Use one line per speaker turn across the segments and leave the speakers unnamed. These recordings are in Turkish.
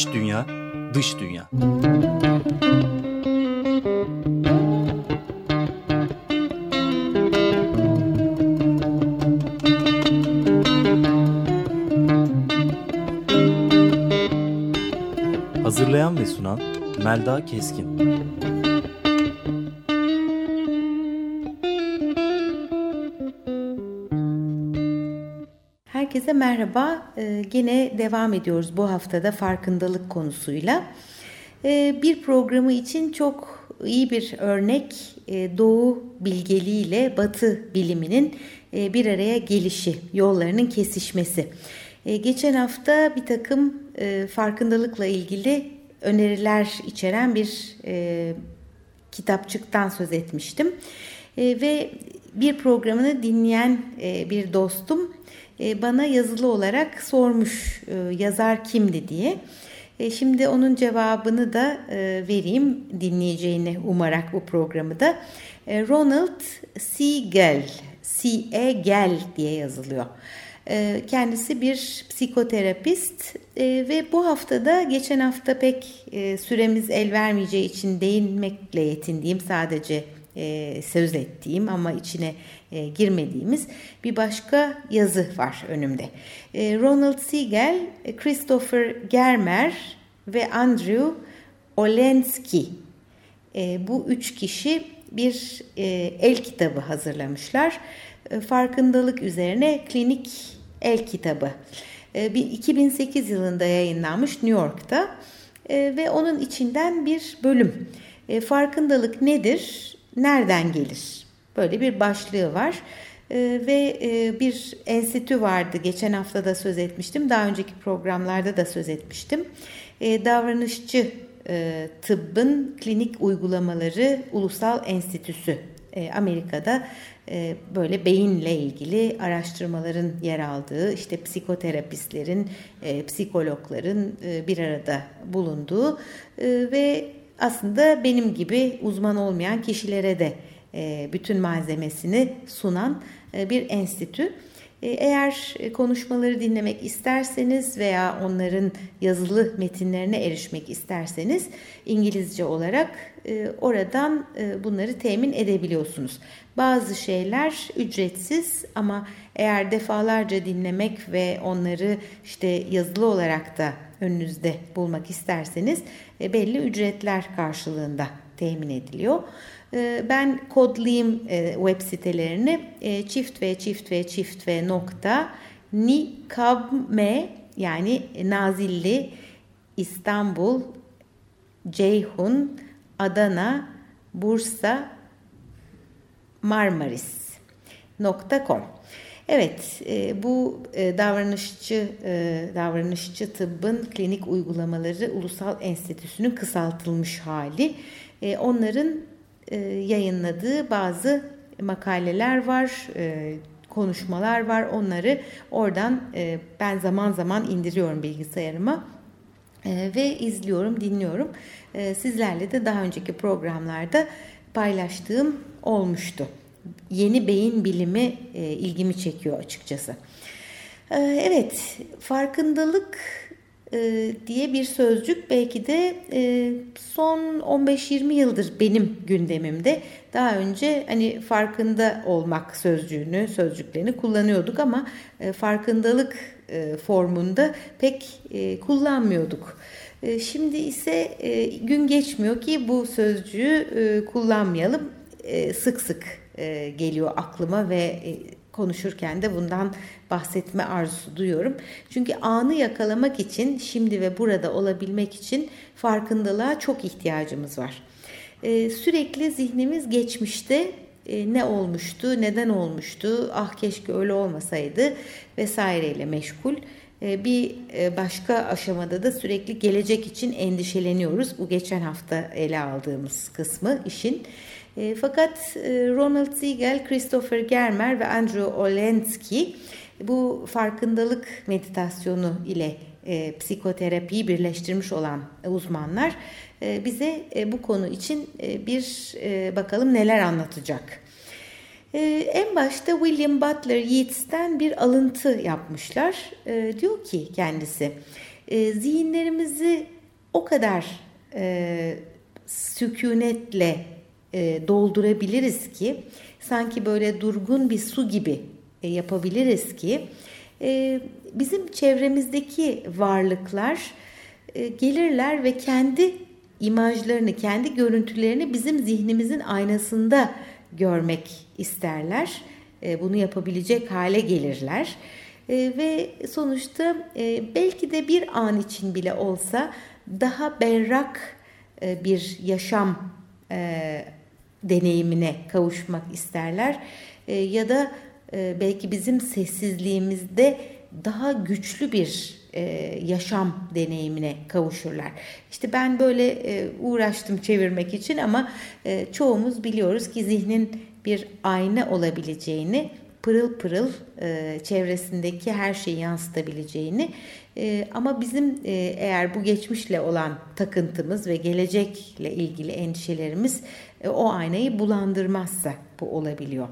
İç dünya, dış dünya. Hazırlayan ve sunan Melda Keskin.
Herkese merhaba. Ee, gene devam ediyoruz bu haftada farkındalık konusuyla. Ee, bir programı için çok iyi bir örnek e, Doğu bilgeliğiyle Batı biliminin e, bir araya gelişi, yollarının kesişmesi. E, geçen hafta bir takım e, farkındalıkla ilgili öneriler içeren bir e, kitapçıktan söz etmiştim. E, ve bir programını dinleyen e, bir dostum bana yazılı olarak sormuş e, yazar kimdi diye. E, şimdi onun cevabını da vereyim dinleyeceğini umarak bu programı da. Ronald Siegel, C-E-Gel diye yazılıyor. Kendisi bir psikoterapist ve bu haftada geçen hafta pek süremiz el vermeyeceği için değinmekle yetindiğim sadece e, söz ettiğim ama içine e, girmediğimiz bir başka yazı var önümde. E, Ronald Siegel, Christopher Germer ve Andrew Olensky e, bu üç kişi bir e, el kitabı hazırlamışlar. E, farkındalık üzerine klinik el kitabı. E, 2008 yılında yayınlanmış New York'ta e, ve onun içinden bir bölüm. E, farkındalık nedir? nereden gelir? Böyle bir başlığı var. Ee, ve e, bir enstitü vardı. Geçen hafta da söz etmiştim. Daha önceki programlarda da söz etmiştim. E, davranışçı e, tıbbın klinik uygulamaları ulusal enstitüsü. E, Amerika'da e, böyle beyinle ilgili araştırmaların yer aldığı, işte psikoterapistlerin, e, psikologların e, bir arada bulunduğu e, ve aslında benim gibi uzman olmayan kişilere de bütün malzemesini sunan e, bir enstitü. E, eğer konuşmaları dinlemek isterseniz veya onların yazılı metinlerine erişmek isterseniz İngilizce olarak oradan bunları temin edebiliyorsunuz. Bazı şeyler ücretsiz ama eğer defalarca dinlemek ve onları işte yazılı olarak da önünüzde bulmak isterseniz e, belli ücretler karşılığında temin ediliyor. E, ben kodlayayım e, web sitelerini çift ve çift ve çift ve nokta nikabme yani Nazilli, İstanbul, Ceyhun, Adana, Bursa, Marmaris.com Evet, e, bu e, davranışçı e, davranışçı tıbbın klinik uygulamaları Ulusal Enstitüsü'nün kısaltılmış hali. E, onların e, yayınladığı bazı makaleler var, e, konuşmalar var. Onları oradan e, ben zaman zaman indiriyorum bilgisayarıma e, ve izliyorum, dinliyorum. E, sizlerle de daha önceki programlarda paylaştığım olmuştu yeni beyin bilimi e, ilgimi çekiyor açıkçası. E, evet, farkındalık e, diye bir sözcük belki de e, son 15-20 yıldır benim gündemimde. Daha önce hani farkında olmak sözcüğünü, sözcüklerini kullanıyorduk ama e, farkındalık e, formunda pek e, kullanmıyorduk. E, şimdi ise e, gün geçmiyor ki bu sözcüğü e, kullanmayalım. E, sık sık e, geliyor aklıma ve e, konuşurken de bundan bahsetme arzusu duyuyorum. Çünkü anı yakalamak için şimdi ve burada olabilmek için farkındalığa çok ihtiyacımız var. E, sürekli zihnimiz geçmişte ne olmuştu, neden olmuştu, ah keşke öyle olmasaydı vesaireyle meşgul. Bir başka aşamada da sürekli gelecek için endişeleniyoruz. Bu geçen hafta ele aldığımız kısmı işin. E, fakat e, Ronald Siegel, Christopher Germer ve Andrew Olensky bu farkındalık meditasyonu ile e, psikoterapiyi birleştirmiş olan uzmanlar e, bize e, bu konu için e, bir e, bakalım neler anlatacak. E, en başta William Butler Yeats'ten bir alıntı yapmışlar. E, diyor ki kendisi, e, zihinlerimizi o kadar e, sükunetle e, doldurabiliriz ki sanki böyle durgun bir su gibi yapabiliriz ki e, bizim çevremizdeki varlıklar e, gelirler ve kendi imajlarını, kendi görüntülerini bizim zihnimizin aynasında görmek isterler. E, bunu yapabilecek hale gelirler. E, ve sonuçta e, belki de bir an için bile olsa daha berrak e, bir yaşam e, deneyimine kavuşmak isterler. E, ya da e, belki bizim sessizliğimizde daha güçlü bir e, yaşam deneyimine kavuşurlar. İşte ben böyle e, uğraştım çevirmek için ama e, çoğumuz biliyoruz ki zihnin bir ayna olabileceğini, pırıl pırıl e, çevresindeki her şeyi yansıtabileceğini ama bizim eğer bu geçmişle olan takıntımız ve gelecekle ilgili endişelerimiz o aynayı bulandırmazsa bu olabiliyor.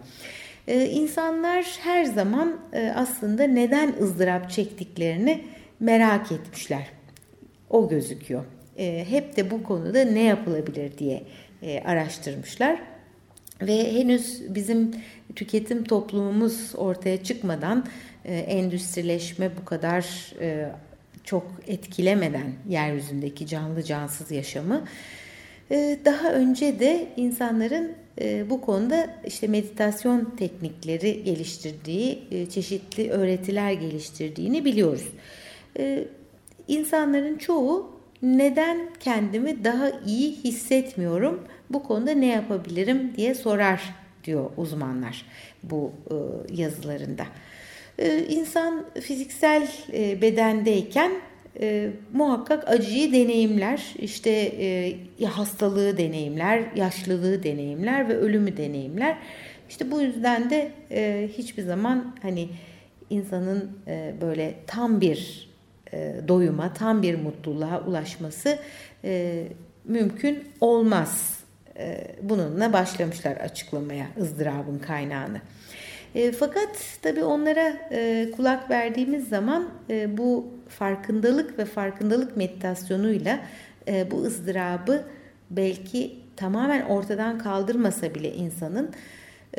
E, insanlar her zaman e, aslında neden ızdırap çektiklerini merak etmişler. O gözüküyor. E, hep de bu konuda ne yapılabilir diye e, araştırmışlar. Ve henüz bizim tüketim toplumumuz ortaya çıkmadan e, endüstrileşme bu kadar çok etkilemeden yeryüzündeki canlı cansız yaşamı daha önce de insanların bu konuda işte meditasyon teknikleri geliştirdiği, e, çeşitli öğretiler geliştirdiğini biliyoruz. E, insanların çoğu neden kendimi daha iyi hissetmiyorum, bu konuda ne yapabilirim diye sorar diyor uzmanlar bu e, yazılarında. E, insan fiziksel e, bedendeyken e, muhakkak acıyı deneyimler, işte e, hastalığı deneyimler, yaşlılığı deneyimler ve ölümü deneyimler. İşte bu yüzden de e, hiçbir zaman hani insanın e, böyle tam bir e, doyuma, tam bir mutluluğa ulaşması e, mümkün olmaz. E, bununla başlamışlar açıklamaya ızdırabın kaynağını. E, fakat tabii onlara e, kulak verdiğimiz zaman e, bu farkındalık ve farkındalık meditasyonuyla e, bu ızdırabı belki tamamen ortadan kaldırmasa bile insanın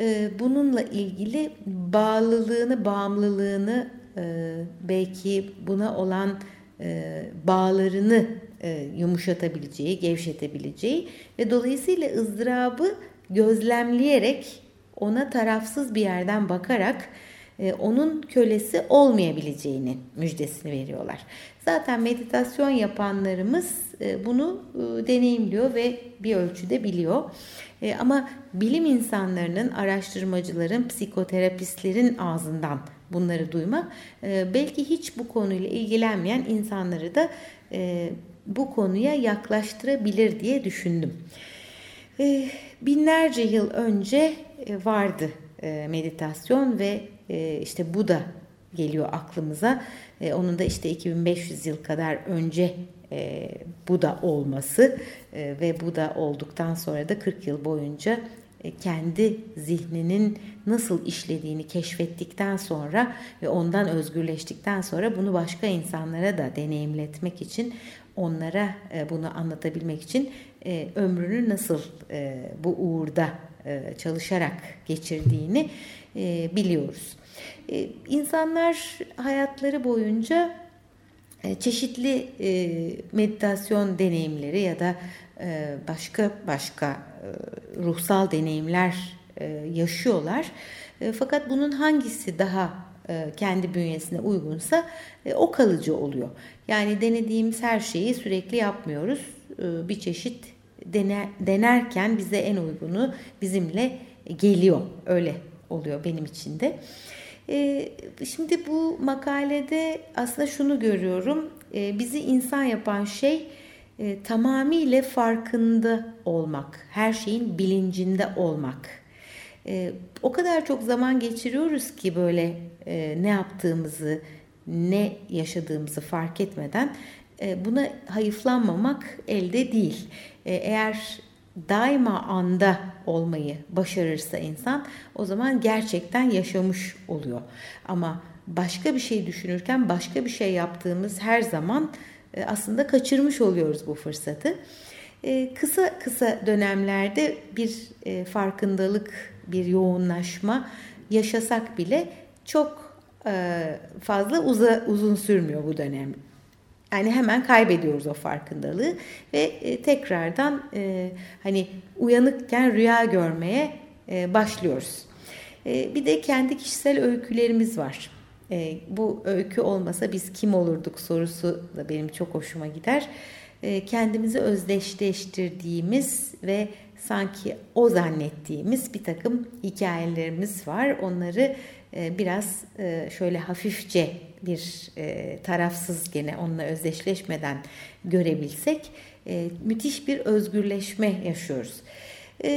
e, bununla ilgili bağlılığını, bağımlılığını e, belki buna olan e, bağlarını e, yumuşatabileceği, gevşetebileceği ve dolayısıyla ızdırabı gözlemleyerek ona tarafsız bir yerden bakarak onun kölesi olmayabileceğini müjdesini veriyorlar. Zaten meditasyon yapanlarımız e, bunu e, deneyimliyor ve bir ölçüde biliyor. Ama bilim insanlarının, araştırmacıların, psikoterapistlerin ağzından bunları duymak belki hiç bu konuyla ilgilenmeyen insanları da bu konuya yaklaştırabilir diye düşündüm. Binlerce yıl önce vardı meditasyon ve e, işte Buda geliyor aklımıza. E, onun da işte 2500 yıl kadar önce e, Buda olması e, ve Buda olduktan sonra da 40 yıl boyunca e, kendi zihninin nasıl işlediğini keşfettikten sonra ve ondan özgürleştikten sonra bunu başka insanlara da deneyimletmek için onlara bunu anlatabilmek için ömrünü nasıl bu uğurda çalışarak geçirdiğini biliyoruz. Ee, insanlar hayatları boyunca e, çeşitli e, meditasyon deneyimleri ya da e, başka başka ruhsal deneyimler yaşıyorlar. Fakat bunun hangisi daha kendi bünyesine uygunsa o kalıcı oluyor. Yani denediğimiz her şeyi sürekli yapmıyoruz. Bir çeşit denerken bize en uygunu bizimle geliyor. Öyle oluyor benim için de. Ee, şimdi bu makalede aslında şunu görüyorum. Ee, bizi insan yapan şey e, tamamıyla farkında olmak, her şeyin bilincinde olmak. Ee, o kadar çok zaman geçiriyoruz ki böyle e, ne yaptığımızı, ne yaşadığımızı fark etmeden e, buna hayıflanmamak elde değil. Eğer daima anda olmayı başarırsa insan o zaman gerçekten yaşamış oluyor. Ama başka bir şey düşünürken başka bir şey yaptığımız her zaman e, aslında kaçırmış oluyoruz bu fırsatı. E, kısa kısa dönemlerde bir e, farkındalık, bir yoğunlaşma yaşasak bile çok fazla uza, uzun sürmüyor bu dönem. Yani hemen kaybediyoruz o farkındalığı ve tekrardan hani uyanıkken rüya görmeye başlıyoruz. Bir de kendi kişisel öykülerimiz var. Bu öykü olmasa biz kim olurduk sorusu da benim çok hoşuma gider. E, kendimizi özdeşleştirdiğimiz ve sanki o zannettiğimiz bir takım hikayelerimiz var. Onları e, biraz e, şöyle hafifçe bir tarafsız gene onunla özdeşleşmeden görebilsek müthiş bir özgürleşme yaşıyoruz.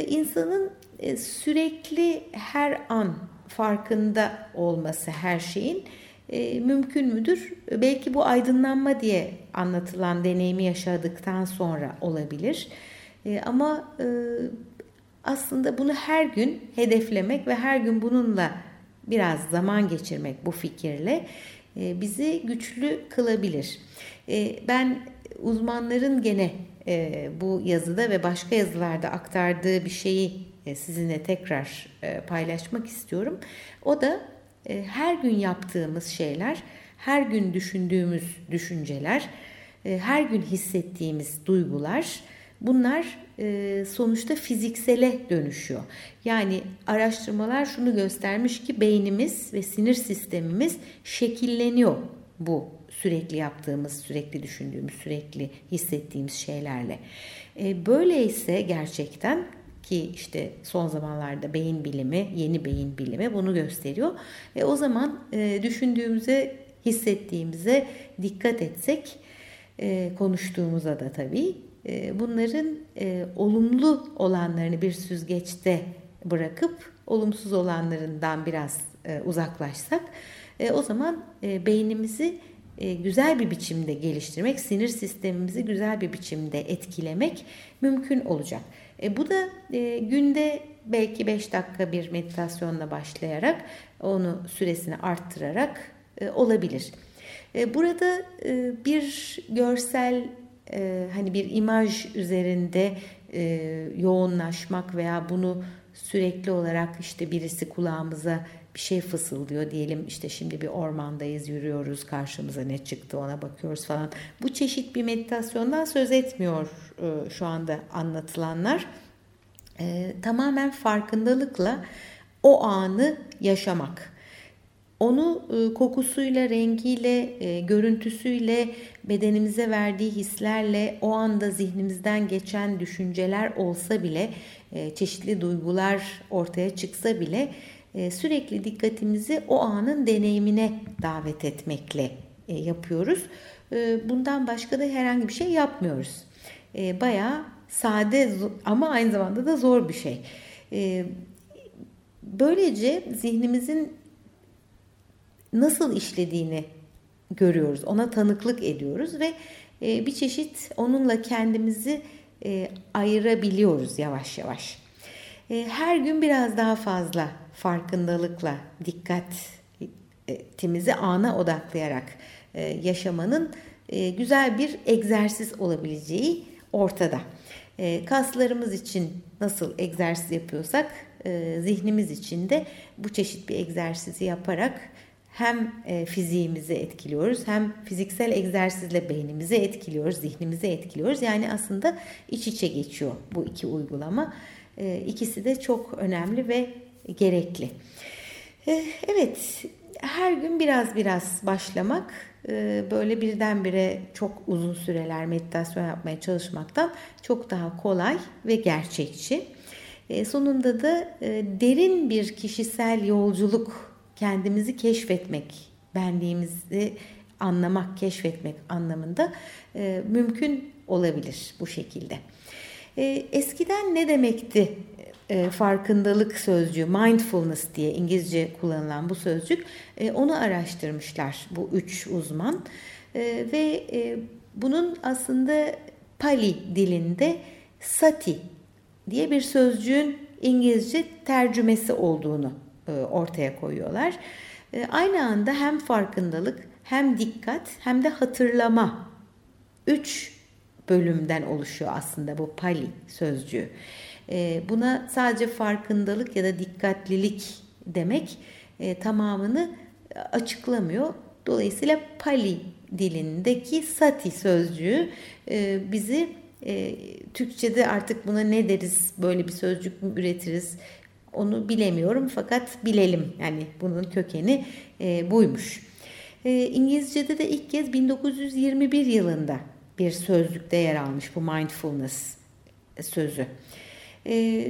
İnsanın sürekli her an farkında olması her şeyin e, mümkün müdür? Belki bu aydınlanma diye anlatılan deneyimi yaşadıktan sonra olabilir. E, ama e, aslında bunu her gün hedeflemek ve her gün bununla biraz zaman geçirmek bu fikirle e, bizi güçlü kılabilir. E, ben uzmanların gene e, bu yazıda ve başka yazılarda aktardığı bir şeyi e, sizinle tekrar e, paylaşmak istiyorum. O da e, her gün yaptığımız şeyler, her gün düşündüğümüz düşünceler, e, her gün hissettiğimiz duygular bunlar e, sonuçta fiziksele dönüşüyor. Yani araştırmalar şunu göstermiş ki beynimiz ve sinir sistemimiz şekilleniyor bu sürekli yaptığımız, sürekli düşündüğümüz, sürekli hissettiğimiz şeylerle. Böyleyse gerçekten ki işte son zamanlarda beyin bilimi, yeni beyin bilimi bunu gösteriyor. Ve o zaman e, düşündüğümüze, hissettiğimize dikkat etsek, e, konuştuğumuza da tabii e, bunların e, olumlu olanlarını bir süzgeçte bırakıp olumsuz olanlarından biraz e, uzaklaşsak, e, o zaman e, beynimizi e, güzel bir biçimde geliştirmek, sinir sistemimizi güzel bir biçimde etkilemek mümkün olacak. E, bu da e, günde belki 5 dakika bir meditasyonla başlayarak onu süresini arttırarak e, olabilir. E, burada e, bir görsel e, hani bir imaj üzerinde yoğunlaşmak veya bunu sürekli olarak işte birisi kulağımıza bir şey fısıldıyor diyelim işte şimdi bir ormandayız yürüyoruz karşımıza ne çıktı ona bakıyoruz falan. Bu çeşit bir meditasyondan söz etmiyor e, şu anda anlatılanlar. Tamamen farkındalıkla o anı yaşamak. Onu e, kokusuyla, rengiyle, görüntüsüyle, bedenimize verdiği hislerle, o anda zihnimizden geçen düşünceler olsa bile, çeşitli duygular ortaya çıksa bile e, sürekli dikkatimizi o anın deneyimine davet etmekle e, yapıyoruz. E, bundan başka da herhangi bir şey yapmıyoruz. Bayağı sade ama aynı zamanda da zor bir şey. Böylece zihnimizin nasıl işlediğini görüyoruz. Ona tanıklık ediyoruz ve bir çeşit onunla kendimizi ayırabiliyoruz yavaş yavaş. Her gün biraz daha fazla farkındalıkla dikkatimizi ana odaklayarak e, yaşamanın e, güzel bir egzersiz olabileceği ortada. E, kaslarımız için nasıl egzersiz yapıyorsak zihnimiz için de bu çeşit bir egzersizi yaparak hem fiziğimizi etkiliyoruz hem fiziksel egzersizle beynimizi etkiliyoruz, zihnimizi etkiliyoruz. Yani aslında iç içe geçiyor bu iki uygulama. İkisi de çok önemli ve gerekli. Eh, evet, her gün biraz biraz başlamak böyle birdenbire çok uzun süreler meditasyon yapmaya çalışmaktan çok daha kolay ve gerçekçi. Sonunda da derin bir kişisel yolculuk, kendimizi keşfetmek, benliğimizi anlamak, keşfetmek anlamında mümkün olabilir bu şekilde. Eskiden ne demekti e, farkındalık sözcüğü, mindfulness diye İngilizce kullanılan bu sözcük, e, onu araştırmışlar bu üç uzman. E, ve e, bunun aslında Pali dilinde sati diye bir sözcüğün İngilizce tercümesi olduğunu e, ortaya koyuyorlar. E, aynı anda hem farkındalık hem dikkat hem de hatırlama. Üç bölümden oluşuyor aslında bu Pali sözcüğü. E, buna sadece farkındalık ya da dikkatlilik demek e, tamamını açıklamıyor. Dolayısıyla Pali dilindeki sati sözcüğü e, bizi e, Türkçe'de artık buna ne deriz, böyle bir sözcük mü üretiriz onu bilemiyorum fakat bilelim. Yani bunun kökeni e, buymuş. E, İngilizce'de de ilk kez 1921 yılında bir sözlükte yer almış bu mindfulness sözü. E,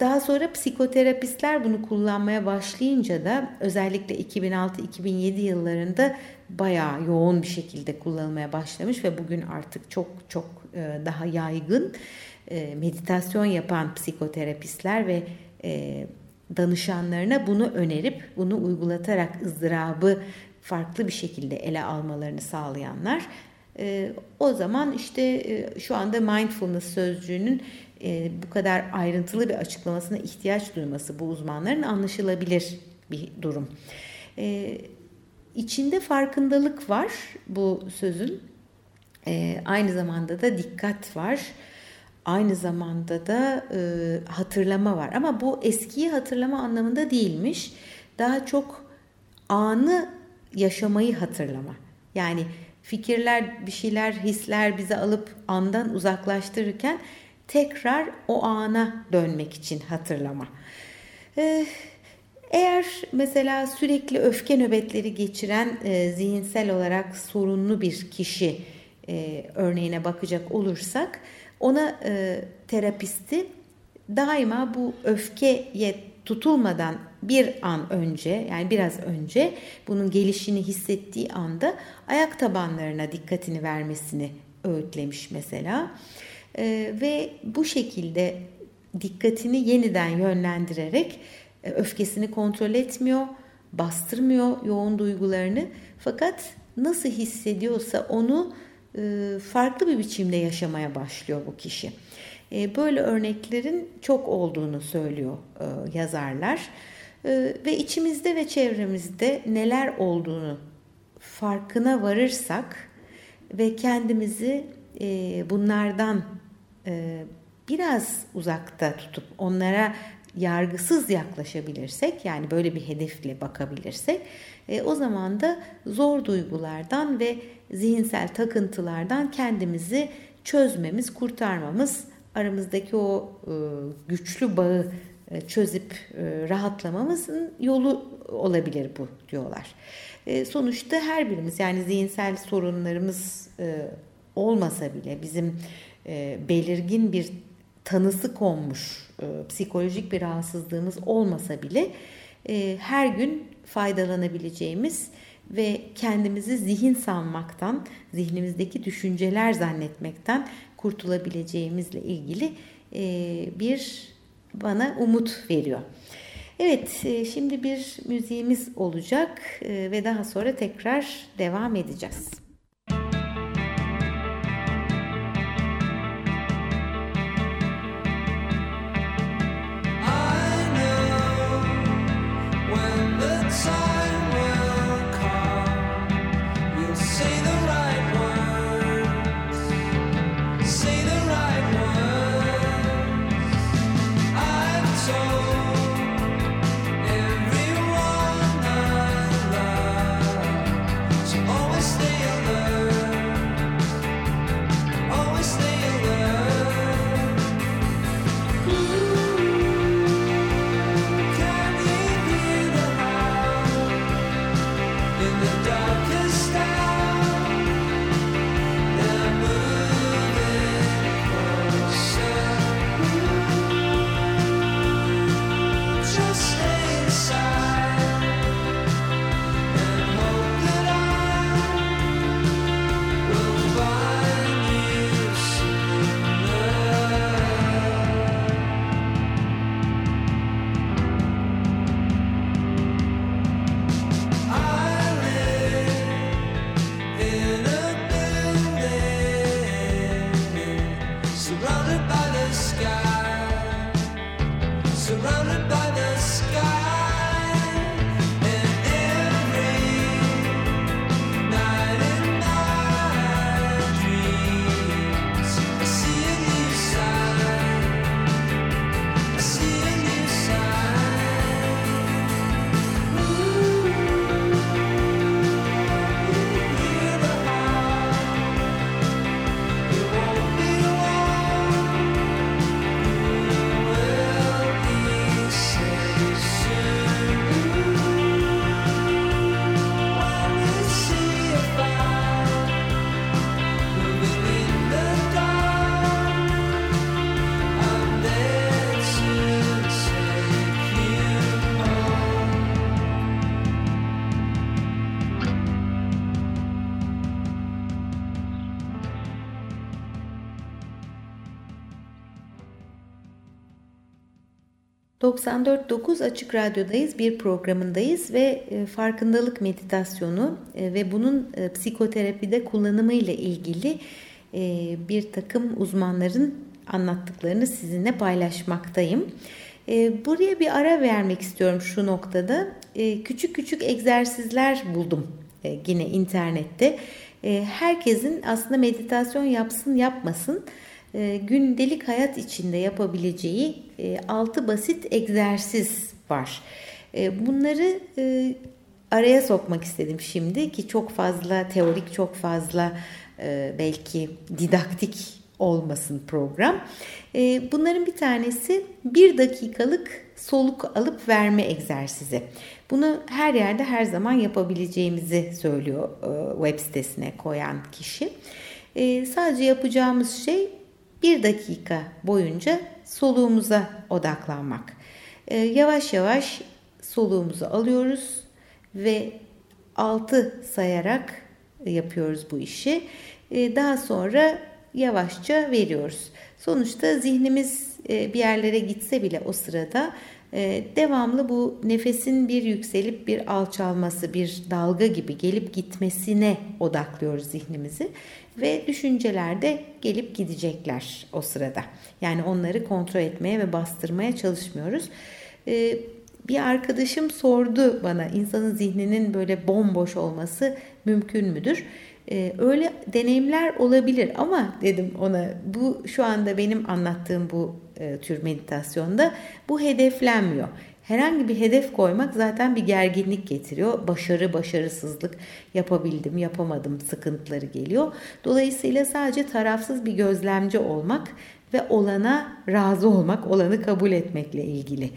daha sonra psikoterapistler bunu kullanmaya başlayınca da özellikle 2006-2007 yıllarında bayağı yoğun bir şekilde kullanılmaya başlamış ve bugün artık çok çok e, daha yaygın e, meditasyon yapan psikoterapistler ve e, danışanlarına bunu önerip bunu uygulatarak ızdırabı farklı bir şekilde ele almalarını sağlayanlar o zaman işte şu anda mindfulness sözcüğünün bu kadar ayrıntılı bir açıklamasına ihtiyaç duyması bu uzmanların anlaşılabilir bir durum. İçinde farkındalık var bu sözün. Aynı zamanda da dikkat var aynı zamanda da e, hatırlama var. Ama bu eskiyi hatırlama anlamında değilmiş. Daha çok anı yaşamayı hatırlama. Yani fikirler, bir şeyler, hisler bizi alıp andan uzaklaştırırken tekrar o ana dönmek için hatırlama. Ee, eğer mesela sürekli öfke nöbetleri geçiren e, zihinsel olarak sorunlu bir kişi e, örneğine bakacak olursak ona e, terapisti daima bu öfkeye tutulmadan bir an önce yani biraz önce bunun gelişini hissettiği anda ayak tabanlarına dikkatini vermesini öğütlemiş mesela. E, ve bu şekilde dikkatini yeniden yönlendirerek e, öfkesini kontrol etmiyor, bastırmıyor yoğun duygularını fakat nasıl hissediyorsa onu farklı bir biçimde yaşamaya başlıyor bu kişi. Böyle örneklerin çok olduğunu söylüyor yazarlar. Ve içimizde ve çevremizde neler olduğunu farkına varırsak ve kendimizi bunlardan biraz uzakta tutup onlara yargısız yaklaşabilirsek yani böyle bir hedefle bakabilirsek o zaman da zor duygulardan ve zihinsel takıntılardan kendimizi çözmemiz, kurtarmamız, aramızdaki o e, güçlü bağı e, çözüp e, rahatlamamızın yolu olabilir bu diyorlar. E, sonuçta her birimiz yani zihinsel sorunlarımız e, olmasa bile bizim e, belirgin bir tanısı konmuş e, psikolojik bir rahatsızlığımız olmasa bile e, her gün faydalanabileceğimiz ve kendimizi zihin sanmaktan, zihnimizdeki düşünceler zannetmekten kurtulabileceğimizle ilgili e, bir bana umut veriyor. Evet, e, şimdi bir müziğimiz olacak e, ve daha sonra tekrar devam edeceğiz. 94.9 Açık Radyo'dayız, bir programındayız ve e, farkındalık meditasyonu e, ve bunun e, psikoterapide kullanımı ile ilgili bir takım uzmanların anlattıklarını sizinle paylaşmaktayım. Buraya bir ara vermek istiyorum şu noktada. Küçük küçük egzersizler buldum yine internette. Herkesin aslında meditasyon yapsın yapmasın e, gündelik hayat içinde yapabileceği e, 6 basit egzersiz var. E, bunları e, araya sokmak istedim şimdi ki çok fazla teorik, çok fazla belki didaktik olmasın program. Bunların bir tanesi bir dakikalık soluk alıp verme egzersizi. Bunu her yerde her zaman yapabileceğimizi söylüyor web sitesine koyan kişi. Sadece yapacağımız şey bir dakika boyunca soluğumuza odaklanmak. Ee, yavaş yavaş soluğumuzu alıyoruz ve 6 sayarak yapıyoruz bu işi. Ee, daha sonra yavaşça veriyoruz. Sonuçta zihnimiz e, bir yerlere gitse bile o sırada e, devamlı bu nefesin bir yükselip bir alçalması, bir dalga gibi gelip gitmesine odaklıyoruz zihnimizi ve düşünceler de gelip gidecekler o sırada. Yani onları kontrol etmeye ve bastırmaya çalışmıyoruz. Bir arkadaşım sordu bana insanın zihninin böyle bomboş olması mümkün müdür? Ee, öyle deneyimler olabilir ama dedim ona bu şu anda benim anlattığım bu e, tür meditasyonda bu hedeflenmiyor. Herhangi bir hedef koymak zaten bir gerginlik getiriyor. Başarı, başarısızlık, yapabildim, yapamadım sıkıntıları geliyor. Dolayısıyla sadece tarafsız bir gözlemci olmak ve olana razı olmak, olanı kabul etmekle ilgili.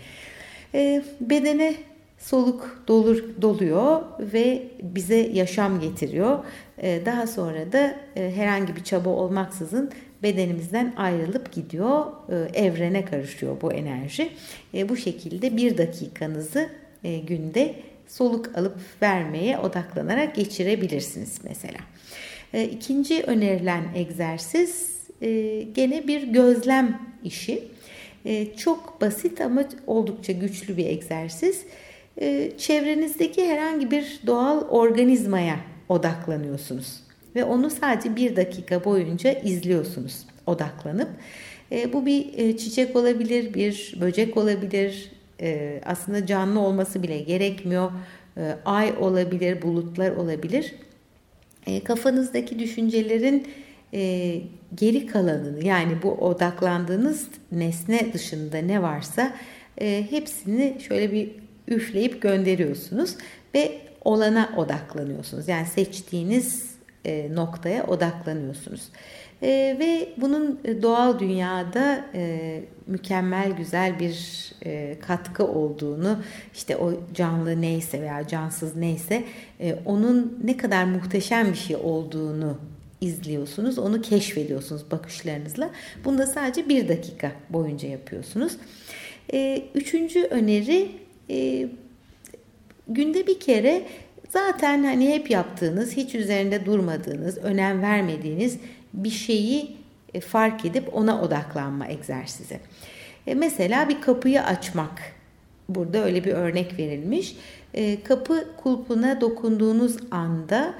E, bedene soluk dolur, doluyor ve bize yaşam getiriyor. E, daha sonra da e, herhangi bir çaba olmaksızın bedenimizden ayrılıp gidiyor, e, evrene karışıyor bu enerji. E, bu şekilde bir dakikanızı e, günde soluk alıp vermeye odaklanarak geçirebilirsiniz mesela. İkinci önerilen egzersiz gene bir gözlem işi. Çok basit ama oldukça güçlü bir egzersiz. Çevrenizdeki herhangi bir doğal organizmaya odaklanıyorsunuz ve onu sadece bir dakika boyunca izliyorsunuz odaklanıp. E, bu bir e, çiçek olabilir, bir böcek olabilir, aslında canlı olması bile gerekmiyor. Ay olabilir, bulutlar olabilir. Kafanızdaki düşüncelerin e, geri kalanını yani bu odaklandığınız nesne dışında ne varsa e, hepsini şöyle bir üfleyip gönderiyorsunuz ve olana odaklanıyorsunuz. Yani seçtiğiniz e, noktaya odaklanıyorsunuz. E, ve bunun e, doğal dünyada e, mükemmel güzel bir e, katkı olduğunu işte o canlı neyse veya cansız neyse e, onun ne kadar muhteşem bir şey olduğunu izliyorsunuz. Onu keşfediyorsunuz bakışlarınızla. Bunu da sadece bir dakika boyunca yapıyorsunuz. E, üçüncü öneri e, günde bir kere Zaten hani hep yaptığınız, hiç üzerinde durmadığınız, önem vermediğiniz bir şeyi e, fark edip ona odaklanma egzersizi. E, mesela bir kapıyı açmak. Burada öyle bir örnek verilmiş. E, kapı kulpuna dokunduğunuz anda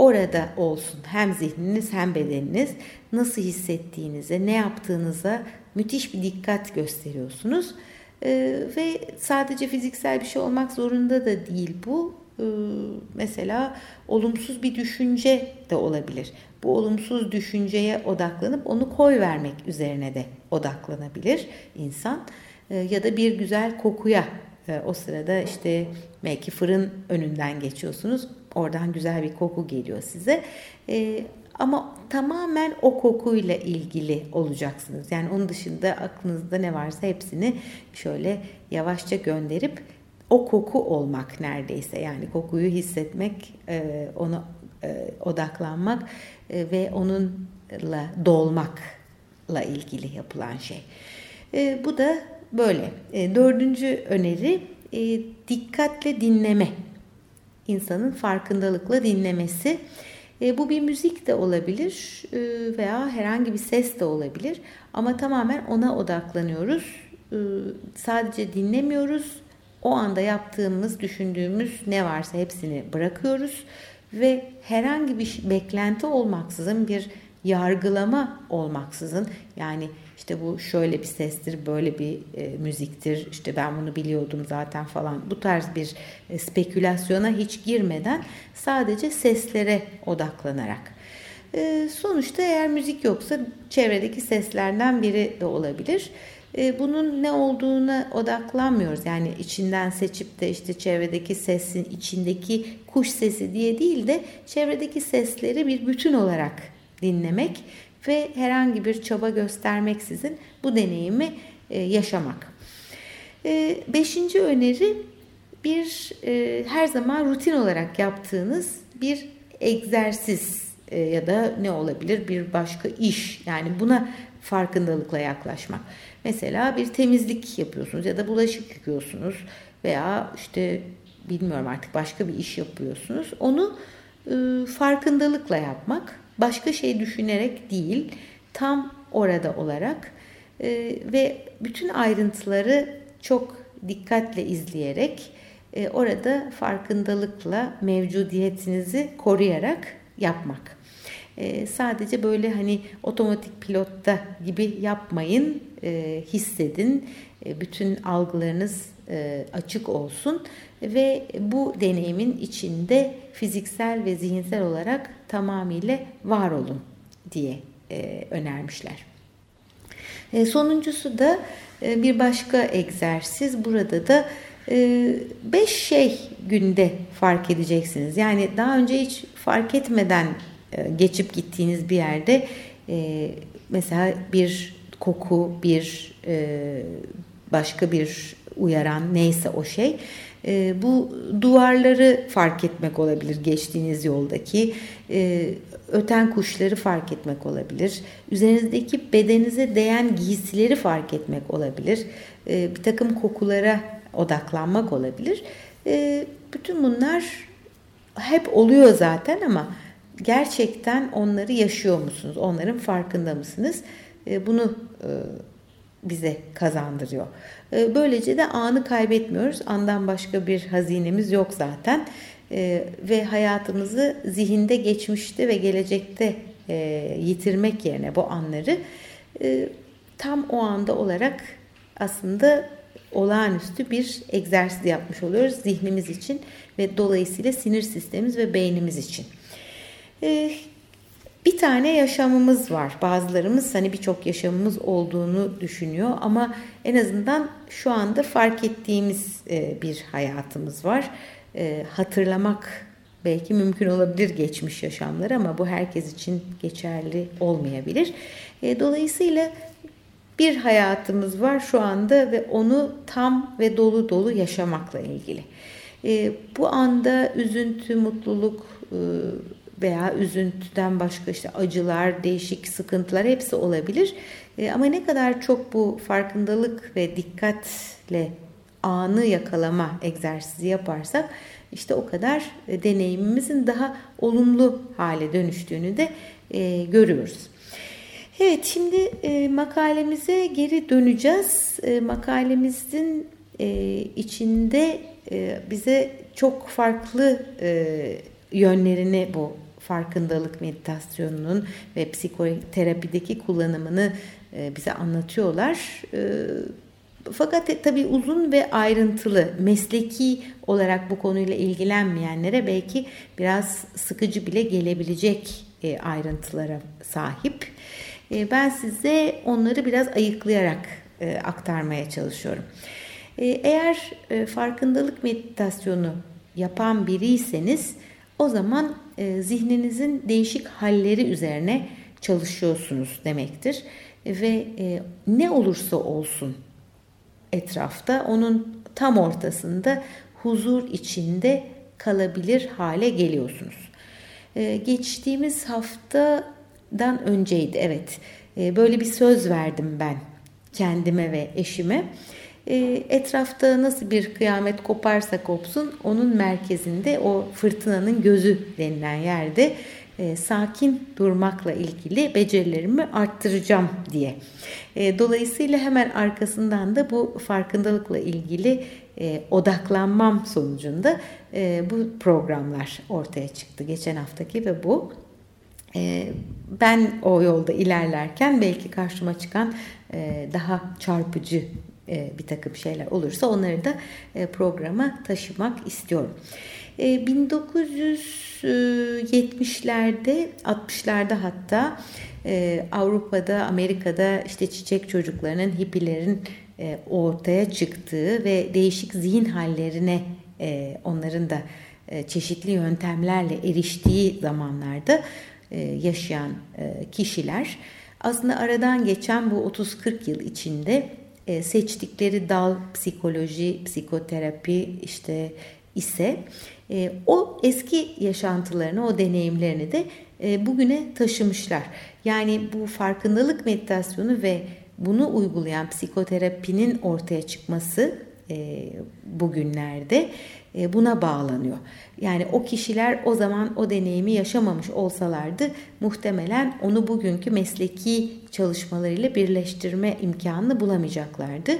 orada olsun hem zihniniz hem bedeniniz nasıl hissettiğinize, ne yaptığınıza müthiş bir dikkat gösteriyorsunuz. Ee, ve sadece fiziksel bir şey olmak zorunda da değil bu. Ee, mesela olumsuz bir düşünce de olabilir. Bu olumsuz düşünceye odaklanıp onu koy vermek üzerine de odaklanabilir insan. Ee, ya da bir güzel kokuya e, o sırada işte belki fırın önünden geçiyorsunuz. Oradan güzel bir koku geliyor size. Ee, ama tamamen o kokuyla ilgili olacaksınız. Yani onun dışında aklınızda ne varsa hepsini şöyle yavaşça gönderip o koku olmak neredeyse yani kokuyu hissetmek, e, ona e, odaklanmak e, ve onunla dolmakla ilgili yapılan şey. Bu da böyle. Dördüncü öneri dikkatle dinleme. İnsanın farkındalıkla dinlemesi. Bu bir müzik de olabilir veya herhangi bir ses de olabilir ama tamamen ona odaklanıyoruz sadece dinlemiyoruz. O anda yaptığımız, düşündüğümüz ne varsa hepsini bırakıyoruz ve herhangi bir beklenti olmaksızın bir yargılama olmaksızın yani işte bu şöyle bir sestir, böyle bir e, müziktir, işte ben bunu biliyordum zaten falan bu tarz bir e, spekülasyona hiç girmeden sadece seslere odaklanarak. E, sonuçta eğer müzik yoksa çevredeki seslerden biri de olabilir. E, bunun ne olduğuna odaklanmıyoruz. Yani içinden seçip de işte çevredeki sesin içindeki kuş sesi diye değil de çevredeki sesleri bir bütün olarak dinlemek ve herhangi bir çaba göstermeksizin bu deneyimi e, yaşamak. E, beşinci öneri bir e, her zaman rutin olarak yaptığınız bir egzersiz ya da ne olabilir bir başka iş yani buna farkındalıkla yaklaşmak. Mesela bir temizlik yapıyorsunuz ya da bulaşık yıkıyorsunuz veya işte bilmiyorum artık başka bir iş yapıyorsunuz. Onu farkındalıkla yapmak başka şey düşünerek değil, tam orada olarak e, ve bütün ayrıntıları çok dikkatle izleyerek e, orada farkındalıkla mevcudiyetinizi koruyarak yapmak. E, sadece böyle hani otomatik pilotta gibi yapmayın, e, hissedin, e, bütün algılarınız e, açık olsun ve bu deneyimin içinde fiziksel ve zihinsel olarak tamamıyla var olun diye e, önermişler. E, sonuncusu da e, bir başka egzersiz. Burada da e, beş şey günde fark edeceksiniz. Yani daha önce hiç fark etmeden geçip gittiğiniz bir yerde mesela bir koku, bir başka bir uyaran neyse o şey bu duvarları fark etmek olabilir geçtiğiniz yoldaki e, öten kuşları fark etmek olabilir üzerinizdeki bedenize değen giysileri fark etmek olabilir e, bir takım kokulara odaklanmak olabilir e, bütün bunlar hep oluyor zaten ama gerçekten onları yaşıyor musunuz onların farkında mısınız e, bunu e, bize kazandırıyor. Ee, böylece de anı kaybetmiyoruz. Andan başka bir hazinemiz yok zaten. Ee, ve hayatımızı zihinde, geçmişte ve gelecekte e, yitirmek yerine bu anları e, tam o anda olarak aslında olağanüstü bir egzersiz yapmış oluyoruz zihnimiz için ve dolayısıyla sinir sistemimiz ve beynimiz için. Ee, bir tane yaşamımız var. Bazılarımız hani birçok yaşamımız olduğunu düşünüyor ama en azından şu anda fark ettiğimiz e, bir hayatımız var. E, hatırlamak belki mümkün olabilir geçmiş yaşamları ama bu herkes için geçerli olmayabilir. E, dolayısıyla bir hayatımız var şu anda ve onu tam ve dolu dolu yaşamakla ilgili. Bu anda üzüntü, mutluluk, veya üzüntüden başka işte acılar, değişik sıkıntılar hepsi olabilir. E, ama ne kadar çok bu farkındalık ve dikkatle anı yakalama egzersizi yaparsak işte o kadar e, deneyimimizin daha olumlu hale dönüştüğünü de e, görüyoruz. Evet şimdi e, makalemize geri döneceğiz. E, makalemizin e, içinde e, bize çok farklı e, yönlerini bu farkındalık meditasyonunun ve psikoterapideki kullanımını e, bize anlatıyorlar. E, fakat e, tabii uzun ve ayrıntılı mesleki olarak bu konuyla ilgilenmeyenlere belki biraz sıkıcı bile gelebilecek ayrıntılara sahip. Ben size onları biraz ayıklayarak aktarmaya çalışıyorum. Eğer farkındalık meditasyonu yapan biriyseniz o zaman e, zihninizin değişik halleri üzerine çalışıyorsunuz demektir. Ve e, ne olursa olsun etrafta onun tam ortasında huzur içinde kalabilir hale geliyorsunuz. E, geçtiğimiz haftadan önceydi evet. E, böyle bir söz verdim ben kendime ve eşime. E, etrafta nasıl bir kıyamet koparsa kopsun onun merkezinde o fırtınanın gözü denilen yerde e, sakin durmakla ilgili becerilerimi arttıracağım diye. E, dolayısıyla hemen arkasından da bu farkındalıkla ilgili e, odaklanmam sonucunda e, bu programlar ortaya çıktı. Geçen haftaki ve bu. E, ben o yolda ilerlerken belki karşıma çıkan e, daha çarpıcı e, bir takım şeyler olursa onları da e, programa taşımak istiyorum. 1970'lerde 60'larda hatta Avrupa'da Amerika'da işte çiçek çocuklarının hippilerin ortaya çıktığı ve değişik zihin hallerine onların da çeşitli yöntemlerle eriştiği zamanlarda yaşayan kişiler. Aslında aradan geçen bu 30-40 yıl içinde e, seçtikleri dal psikoloji, psikoterapi işte ise e, o eski yaşantılarını, o deneyimlerini de e, bugüne taşımışlar. Yani bu farkındalık meditasyonu ve bunu uygulayan psikoterapinin ortaya çıkması bugünlerde buna bağlanıyor. Yani o kişiler o zaman o deneyimi yaşamamış olsalardı muhtemelen onu bugünkü mesleki çalışmalarıyla birleştirme imkanını bulamayacaklardı.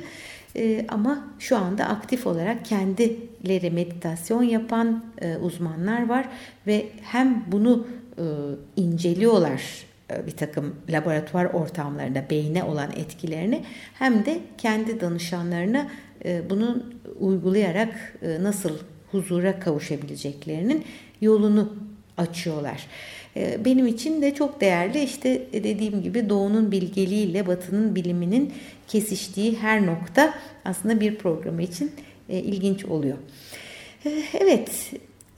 E, ama şu anda aktif olarak kendileri meditasyon yapan e, uzmanlar var ve hem bunu e, inceliyorlar e, bir takım laboratuvar ortamlarında beyne olan etkilerini hem de kendi danışanlarına bunu uygulayarak nasıl huzura kavuşabileceklerinin yolunu açıyorlar. Ee, benim için de çok değerli işte dediğim gibi doğunun bilgeliğiyle batının biliminin kesiştiği her nokta aslında bir programı için e, ilginç oluyor. Ee, evet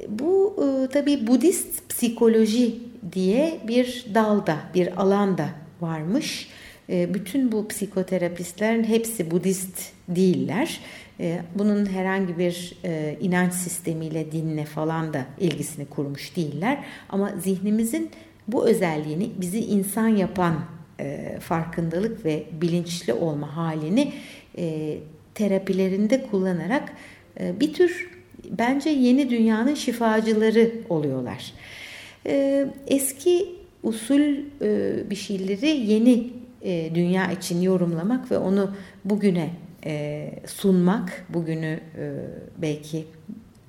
bu e, tabi Budist psikoloji diye bir dalda bir alanda varmış. Ee, bütün bu psikoterapistlerin hepsi Budist değiller. Ee, bunun herhangi bir e, inanç sistemiyle, dinle falan da ilgisini kurmuş değiller. Ama zihnimizin bu özelliğini bizi insan yapan e, farkındalık ve bilinçli olma halini e, terapilerinde kullanarak bir tür bence yeni dünyanın şifacıları oluyorlar. Eski usul bir şeyleri yeni dünya için yorumlamak ve onu bugüne e, sunmak, bugünü e, belki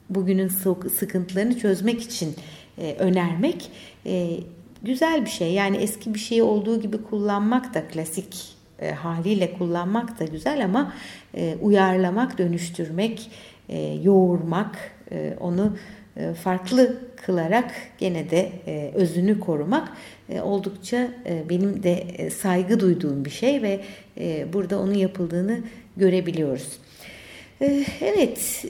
bugünün sıkıntılarını çözmek için e, önermek e, güzel bir şey. Yani eski bir şey olduğu gibi kullanmak da klasik e, haliyle kullanmak da güzel ama e, uyarlamak, dönüştürmek, e, yoğurmak, e, onu e, farklı kılarak gene de e, özünü korumak e, oldukça e, benim de e, saygı duyduğum bir şey ve e, burada onun yapıldığını görebiliyoruz. Ee, evet,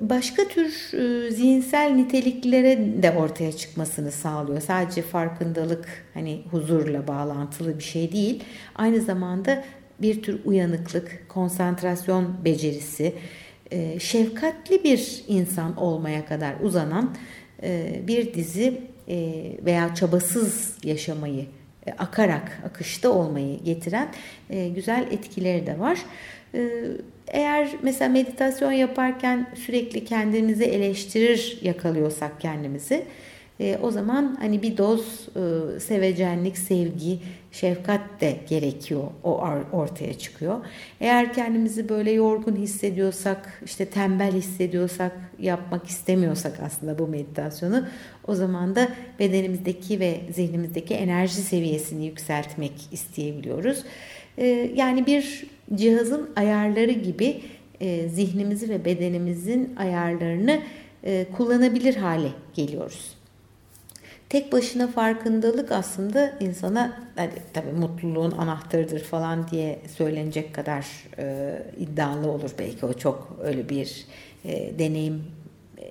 başka tür e, zihinsel niteliklere de ortaya çıkmasını sağlıyor. Sadece farkındalık hani huzurla bağlantılı bir şey değil. Aynı zamanda bir tür uyanıklık, konsantrasyon becerisi, e, şefkatli bir insan olmaya kadar uzanan e, bir dizi veya çabasız yaşamayı akarak, akışta olmayı getiren e, güzel etkileri de var. E, eğer mesela meditasyon yaparken sürekli kendimizi eleştirir yakalıyorsak kendimizi, e, o zaman hani bir doz e, sevecenlik, sevgi, şefkat de gerekiyor. O ortaya çıkıyor. Eğer kendimizi böyle yorgun hissediyorsak, işte tembel hissediyorsak, yapmak istemiyorsak aslında bu meditasyonu o zaman da bedenimizdeki ve zihnimizdeki enerji seviyesini yükseltmek isteyebiliyoruz. E, yani bir cihazın ayarları gibi e, zihnimizi ve bedenimizin ayarlarını e, kullanabilir hale geliyoruz. Tek başına farkındalık aslında insana hani, tabii mutluluğun anahtarıdır falan diye söylenecek kadar e, iddialı olur belki o çok öyle bir e, deneyim e,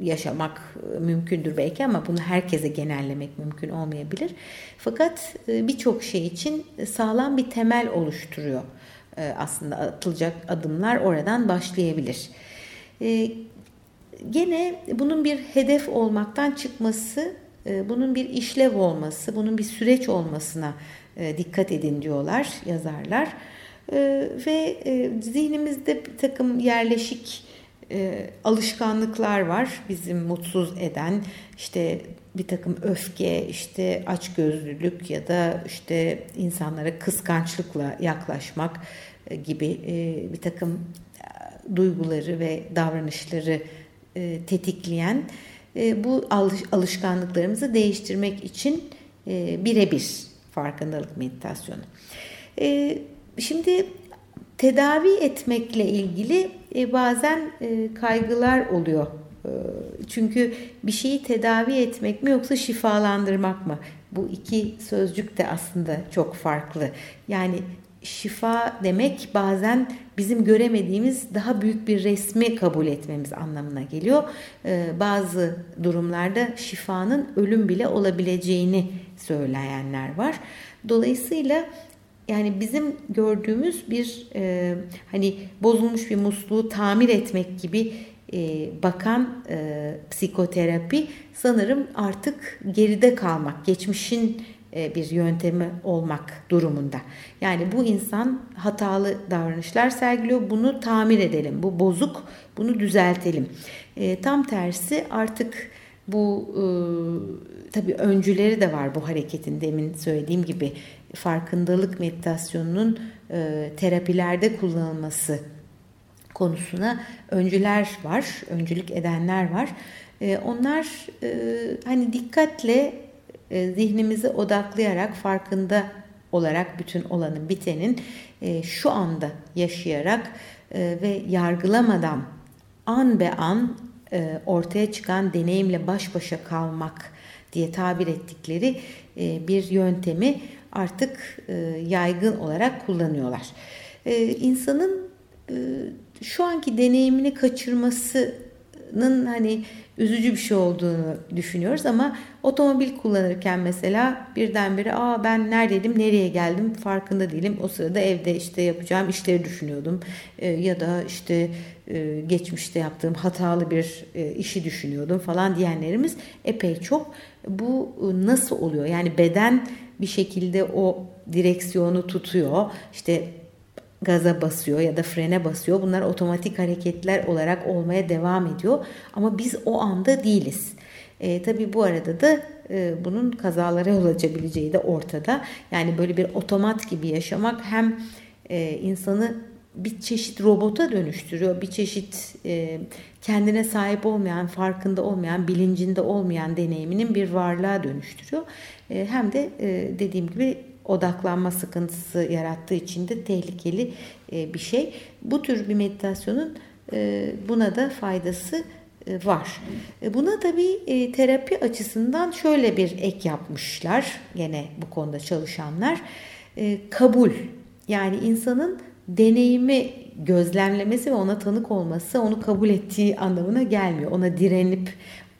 yaşamak mümkündür belki ama bunu herkese genellemek mümkün olmayabilir. Fakat e, birçok şey için sağlam bir temel oluşturuyor. E, aslında atılacak adımlar oradan başlayabilir. E, gene bunun bir hedef olmaktan çıkması bunun bir işlev olması, bunun bir süreç olmasına e, dikkat edin diyorlar yazarlar. Ee, ve e, zihnimizde bir takım yerleşik e, alışkanlıklar var bizim mutsuz eden işte bir takım öfke işte açgözlülük ya da işte insanlara kıskançlıkla yaklaşmak gibi bir takım duyguları ve davranışları tetikleyen e, bu alış, alışkanlıklarımızı değiştirmek için e, birebir farkındalık meditasyonu. E, şimdi tedavi etmekle ilgili bazen kaygılar oluyor. Çünkü bir şeyi tedavi etmek mi yoksa şifalandırmak mı? Bu iki sözcük de aslında çok farklı. Yani şifa demek bazen bizim göremediğimiz daha büyük bir resmi kabul etmemiz anlamına geliyor. Bazı durumlarda şifanın ölüm bile olabileceğini söyleyenler var. Dolayısıyla yani bizim gördüğümüz bir e, hani bozulmuş bir musluğu tamir etmek gibi e, bakan e, psikoterapi sanırım artık geride kalmak, geçmişin bir yöntemi olmak durumunda. Yani bu insan hatalı davranışlar sergiliyor, bunu tamir edelim, bu bozuk, bunu düzeltelim. E, tam tersi artık bu e, tabii öncüleri de var bu hareketin demin söylediğim gibi farkındalık meditasyonunun e, terapilerde kullanılması konusuna öncüler var, öncülük edenler var. E, onlar e, hani dikkatle e, zihnimizi odaklayarak farkında olarak bütün olanın bitenin e, şu anda yaşayarak e, ve yargılamadan an be an e, ortaya çıkan deneyimle baş başa kalmak diye tabir ettikleri e, bir yöntemi artık e, yaygın olarak kullanıyorlar. İnsanın şu anki deneyimini kaçırmasının hani üzücü bir şey olduğunu düşünüyoruz ama otomobil kullanırken mesela birdenbire aa ben neredeydim nereye geldim farkında değilim. O sırada evde işte yapacağım işleri düşünüyordum e, ya da işte e, geçmişte yaptığım hatalı bir e, işi düşünüyordum falan diyenlerimiz epey çok. Bu e, nasıl oluyor? Yani beden bir şekilde o direksiyonu tutuyor. İşte gaza basıyor ya da frene basıyor. Bunlar otomatik hareketler olarak olmaya devam ediyor. Ama biz o anda değiliz. E, tabii bu arada da e, bunun kazalara yol açabileceği de ortada. Yani böyle bir otomat gibi yaşamak hem e, insanı bir çeşit robota dönüştürüyor. Bir çeşit e, kendine sahip olmayan, farkında olmayan, bilincinde olmayan deneyiminin bir varlığa dönüştürüyor. E, hem de e, dediğim gibi odaklanma sıkıntısı yarattığı için de tehlikeli e, bir şey. Bu tür bir meditasyonun e, buna da faydası e, var. Buna tabii terapi açısından şöyle bir ek yapmışlar gene bu konuda çalışanlar. Kabul yani insanın deneyimi gözlemlemesi ve ona tanık olması onu kabul ettiği anlamına gelmiyor. Ona direnip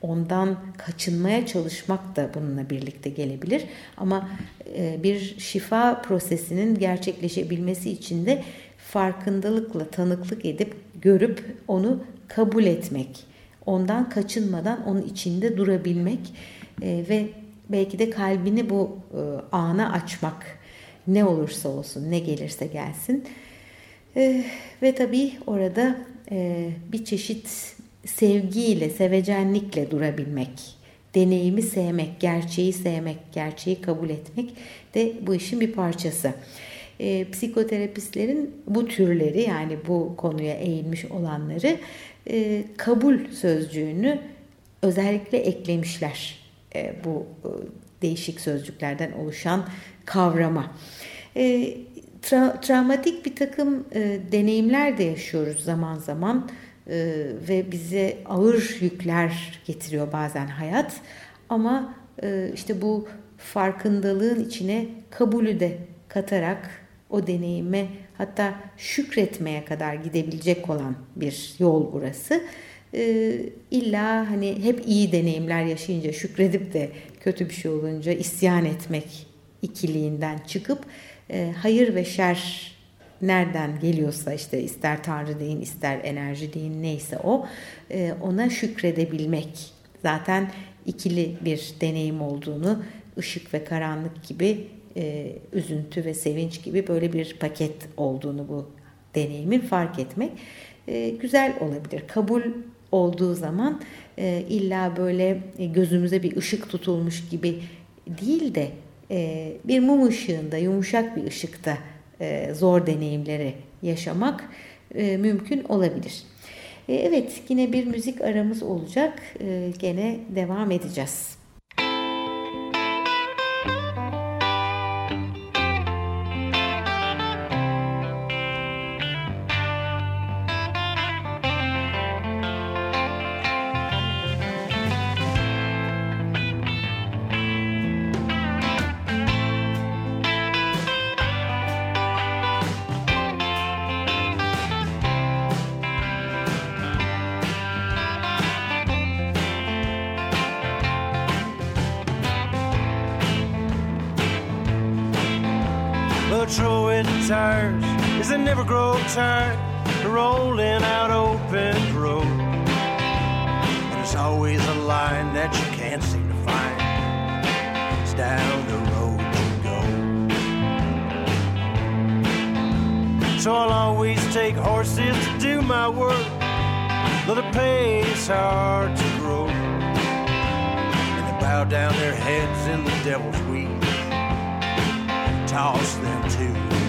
ondan kaçınmaya çalışmak da bununla birlikte gelebilir. Ama e, bir şifa prosesinin gerçekleşebilmesi için de farkındalıkla tanıklık edip görüp onu kabul etmek, ondan kaçınmadan onun içinde durabilmek e, ve belki de kalbini bu e, ana açmak ne olursa olsun ne gelirse gelsin ve tabii orada bir çeşit sevgiyle, sevecenlikle durabilmek, deneyimi sevmek, gerçeği sevmek, gerçeği kabul etmek de bu işin bir parçası. E, psikoterapistlerin bu türleri yani bu konuya eğilmiş olanları e, kabul sözcüğünü özellikle eklemişler e, bu e, değişik sözcüklerden oluşan kavrama. E, tra- travmatik bir takım e, deneyimler de yaşıyoruz zaman zaman e, ve bize ağır yükler getiriyor bazen hayat. Ama e, işte bu farkındalığın içine kabulü de katarak o deneyime hatta şükretmeye kadar gidebilecek olan bir yol burası. Ee, illa hani hep iyi deneyimler yaşayınca şükredip de kötü bir şey olunca isyan etmek ikiliğinden çıkıp e, hayır ve şer nereden geliyorsa işte ister Tanrı deyin ister enerji deyin neyse o e, ona şükredebilmek zaten ikili bir deneyim olduğunu ışık ve karanlık gibi e, üzüntü ve sevinç gibi böyle bir paket olduğunu bu deneyimin fark etmek e, güzel olabilir. Kabul olduğu zaman illa böyle gözümüze bir ışık tutulmuş gibi değil de bir mum ışığında, yumuşak bir ışıkta zor deneyimleri yaşamak e, mümkün olabilir. E, evet, yine bir müzik aramız olacak. E, gene devam edeceğiz.
Rolling out open road. There's always a line that you can't seem to find. It's down the road you go. So I'll always take horses to do my work, though the pay's hard to grow. And they bow down their heads in the devil's weed, toss them to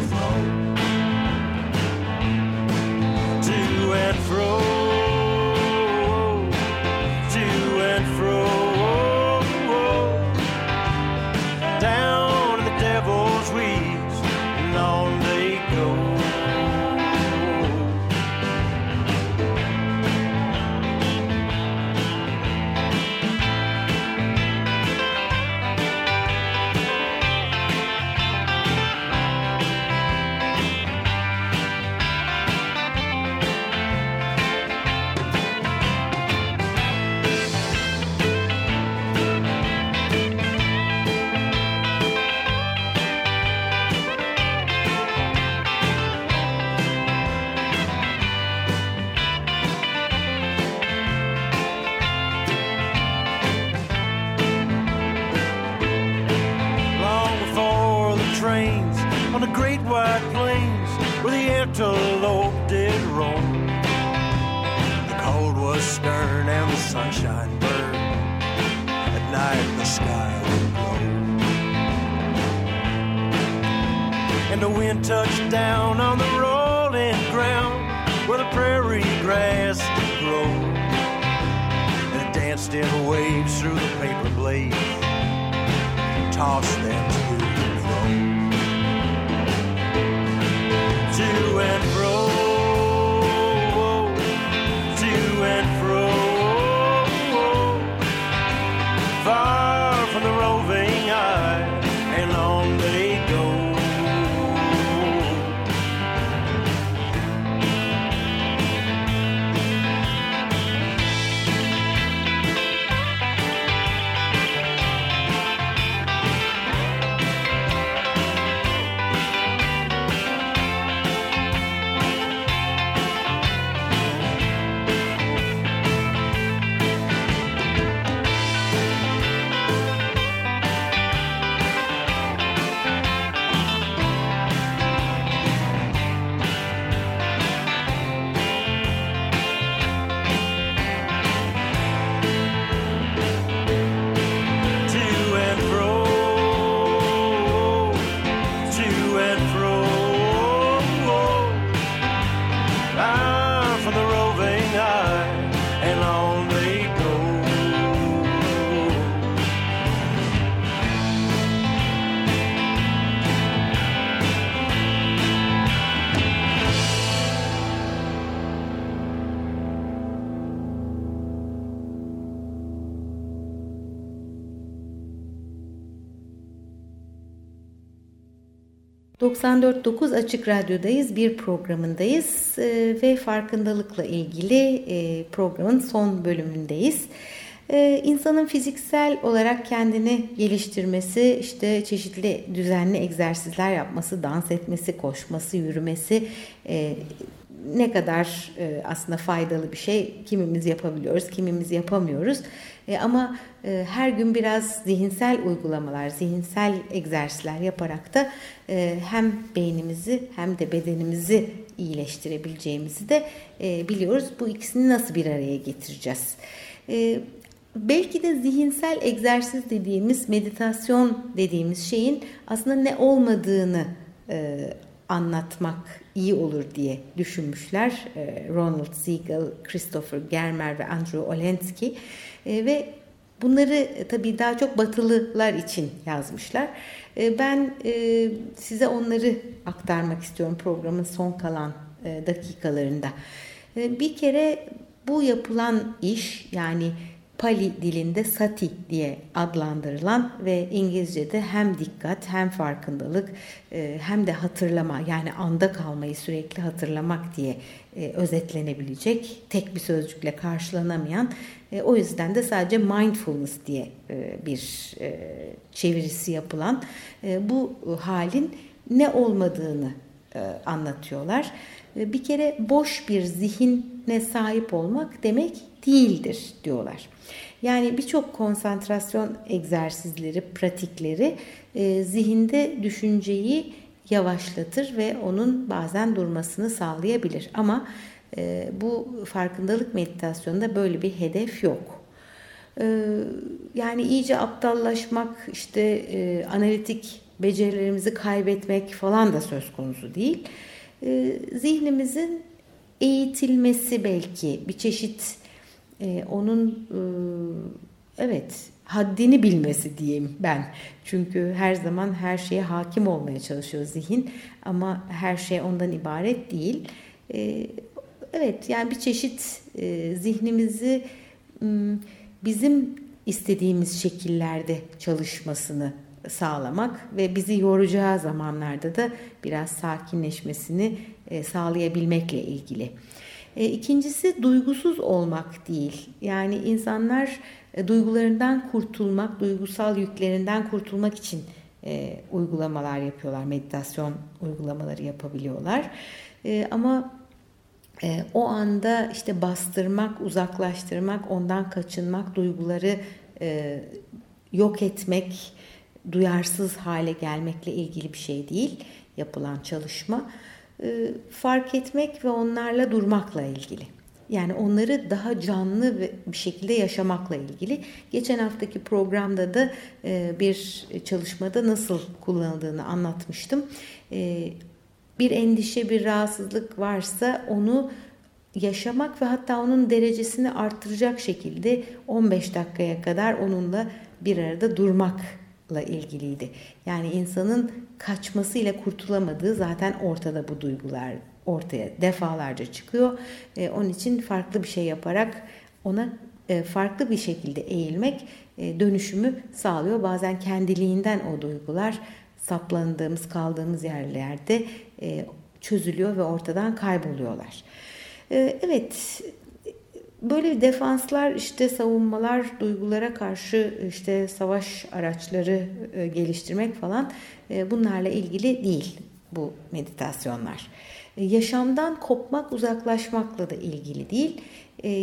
and fro, to and fro. antelope did roam. The cold was stern and the sunshine burned. At night the sky would glow. And the wind touched down on the rolling ground where the prairie grass did grow. And it danced in waves through the paper blades, tossed them fro.94.9 Açık Radyo'dayız. Bir programındayız e, ve farkındalıkla ilgili e, programın son bölümündeyiz. E, insanın fiziksel olarak kendini geliştirmesi, işte çeşitli düzenli egzersizler yapması, dans etmesi, koşması, yürümesi,
ne kadar e, aslında faydalı bir şey kimimiz yapabiliyoruz, kimimiz yapamıyoruz. E, ama e, her gün biraz zihinsel uygulamalar, zihinsel egzersizler yaparak da hem beynimizi hem de bedenimizi iyileştirebileceğimizi de biliyoruz. Bu ikisini nasıl bir araya getireceğiz? Belki de zihinsel egzersiz dediğimiz, meditasyon dediğimiz şeyin aslında ne olmadığını anlatmak iyi olur diye düşünmüşler. E, Ronald Siegel, Christopher Germer ve Andrew Olensky e, ve bunları e, tabii daha çok batılılar için yazmışlar. Ben size onları aktarmak istiyorum programın son kalan dakikalarında. Bir kere bu yapılan iş yani Pali dilinde sati diye adlandırılan ve İngilizce'de hem dikkat hem farkındalık e, hem de hatırlama yani anda kalmayı sürekli hatırlamak diye e, özetlenebilecek tek bir sözcükle karşılanamayan e, o yüzden de sadece mindfulness diye bir çevirisi yapılan bu halin ne olmadığını anlatıyorlar. Bir kere boş bir zihine sahip olmak demek değildir diyorlar. Yani birçok konsantrasyon egzersizleri, pratikleri e, zihinde düşünceyi yavaşlatır ve onun bazen durmasını sağlayabilir. Ama e, bu farkındalık meditasyonunda böyle bir hedef yok. E, yani iyice aptallaşmak, işte e, analitik becerilerimizi kaybetmek falan da söz konusu değil. E, zihnimizin eğitilmesi belki bir çeşit e, onun e, evet haddini bilmesi diyeyim ben. Çünkü her zaman her şeye hakim olmaya çalışıyor zihin ama her şey ondan ibaret değil. E, evet yani bir çeşit e, zihnimizi bizim istediğimiz şekillerde çalışmasını sağlamak ve bizi yoracağı zamanlarda da biraz sakinleşmesini e, sağlayabilmekle ilgili. E, ikincisi duygusuz olmak değil. Yani insanlar e, duygularından kurtulmak, duygusal yüklerinden kurtulmak için e, uygulamalar yapıyorlar, meditasyon uygulamaları yapabiliyorlar. E, ama e, o anda işte bastırmak, uzaklaştırmak, ondan kaçınmak, duyguları e, yok etmek, duyarsız hale gelmekle ilgili bir şey değil yapılan çalışma. E, fark etmek ve onlarla durmakla ilgili. Yani onları daha canlı bir şekilde yaşamakla ilgili. Geçen haftaki programda da e, bir çalışmada nasıl kullanıldığını anlatmıştım. E, bir endişe, bir rahatsızlık varsa onu yaşamak ve hatta onun derecesini arttıracak şekilde 15 dakikaya kadar onunla bir arada durmak ilgiliydi. Yani insanın kaçmasıyla kurtulamadığı zaten ortada bu duygular ortaya defalarca çıkıyor. E, onun için farklı bir şey yaparak ona e, farklı bir şekilde eğilmek e, dönüşümü sağlıyor. Bazen kendiliğinden o duygular saplandığımız, kaldığımız yerlerde e, çözülüyor ve ortadan kayboluyorlar. E, evet, Böyle defanslar işte savunmalar duygulara karşı işte savaş araçları e, geliştirmek falan e, bunlarla ilgili değil bu meditasyonlar. E, yaşamdan kopmak uzaklaşmakla da ilgili değil.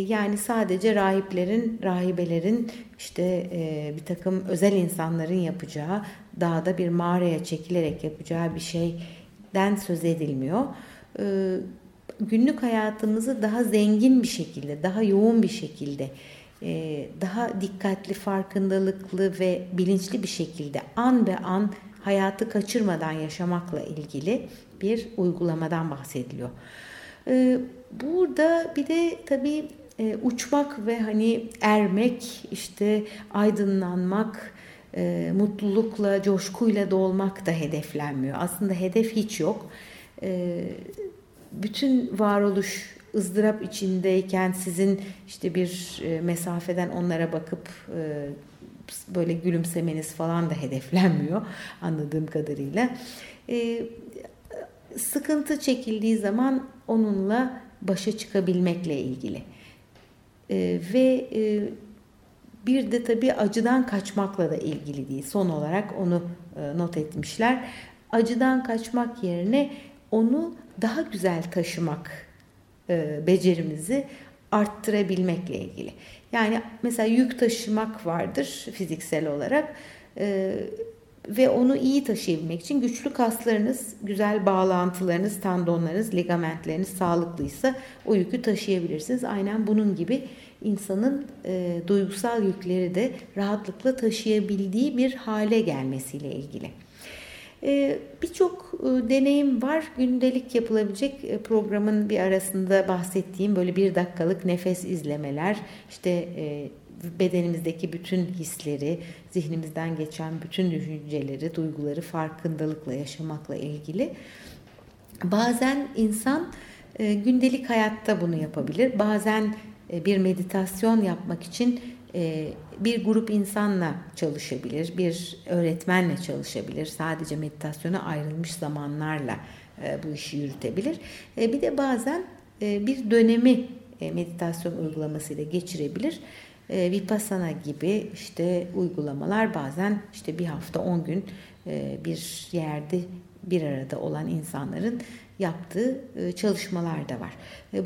Yani sadece rahiplerin, rahibelerin işte bir takım özel insanların yapacağı dağda bir mağaraya çekilerek yapacağı bir şeyden söz edilmiyor günlük hayatımızı daha zengin bir şekilde, daha yoğun bir şekilde, e, daha dikkatli, farkındalıklı ve bilinçli bir şekilde an be an hayatı kaçırmadan yaşamakla ilgili bir uygulamadan bahsediliyor. E, burada bir de tabii e, uçmak ve hani ermek, işte aydınlanmak, mutlulukla, coşkuyla dolmak da hedeflenmiyor. Aslında hedef hiç yok bütün varoluş ızdırap içindeyken sizin işte bir e, mesafeden onlara bakıp e, böyle gülümsemeniz falan da hedeflenmiyor anladığım kadarıyla. E, sıkıntı çekildiği zaman onunla başa çıkabilmekle ilgili. Ve bir de tabii acıdan kaçmakla da ilgili değil. Son olarak onu not etmişler. Acıdan kaçmak yerine onu daha güzel taşımak e, becerimizi arttırabilmekle ilgili. Yani mesela yük taşımak vardır fiziksel olarak e, ve onu iyi taşıyabilmek için güçlü kaslarınız, güzel bağlantılarınız, tendonlarınız, ligamentleriniz sağlıklıysa o yükü taşıyabilirsiniz. Aynen bunun gibi insanın e, duygusal yükleri de rahatlıkla taşıyabildiği bir hale gelmesiyle ilgili. E, Birçok e, deneyim var. Gündelik yapılabilecek e, programın bir arasında bahsettiğim böyle bir dakikalık nefes izlemeler, işte e, bedenimizdeki bütün hisleri, zihnimizden geçen bütün düşünceleri, duyguları farkındalıkla yaşamakla ilgili. Bazen insan gündelik hayatta bunu yapabilir. Bazen bir meditasyon yapmak için bir grup insanla çalışabilir, bir öğretmenle çalışabilir. Sadece meditasyona ayrılmış zamanlarla bu işi yürütebilir. Bir de bazen bir dönemi meditasyon uygulamasıyla geçirebilir. Vipassana gibi işte uygulamalar bazen işte bir hafta 10 gün bir yerde bir arada olan insanların yaptığı e, çalışmalar da var.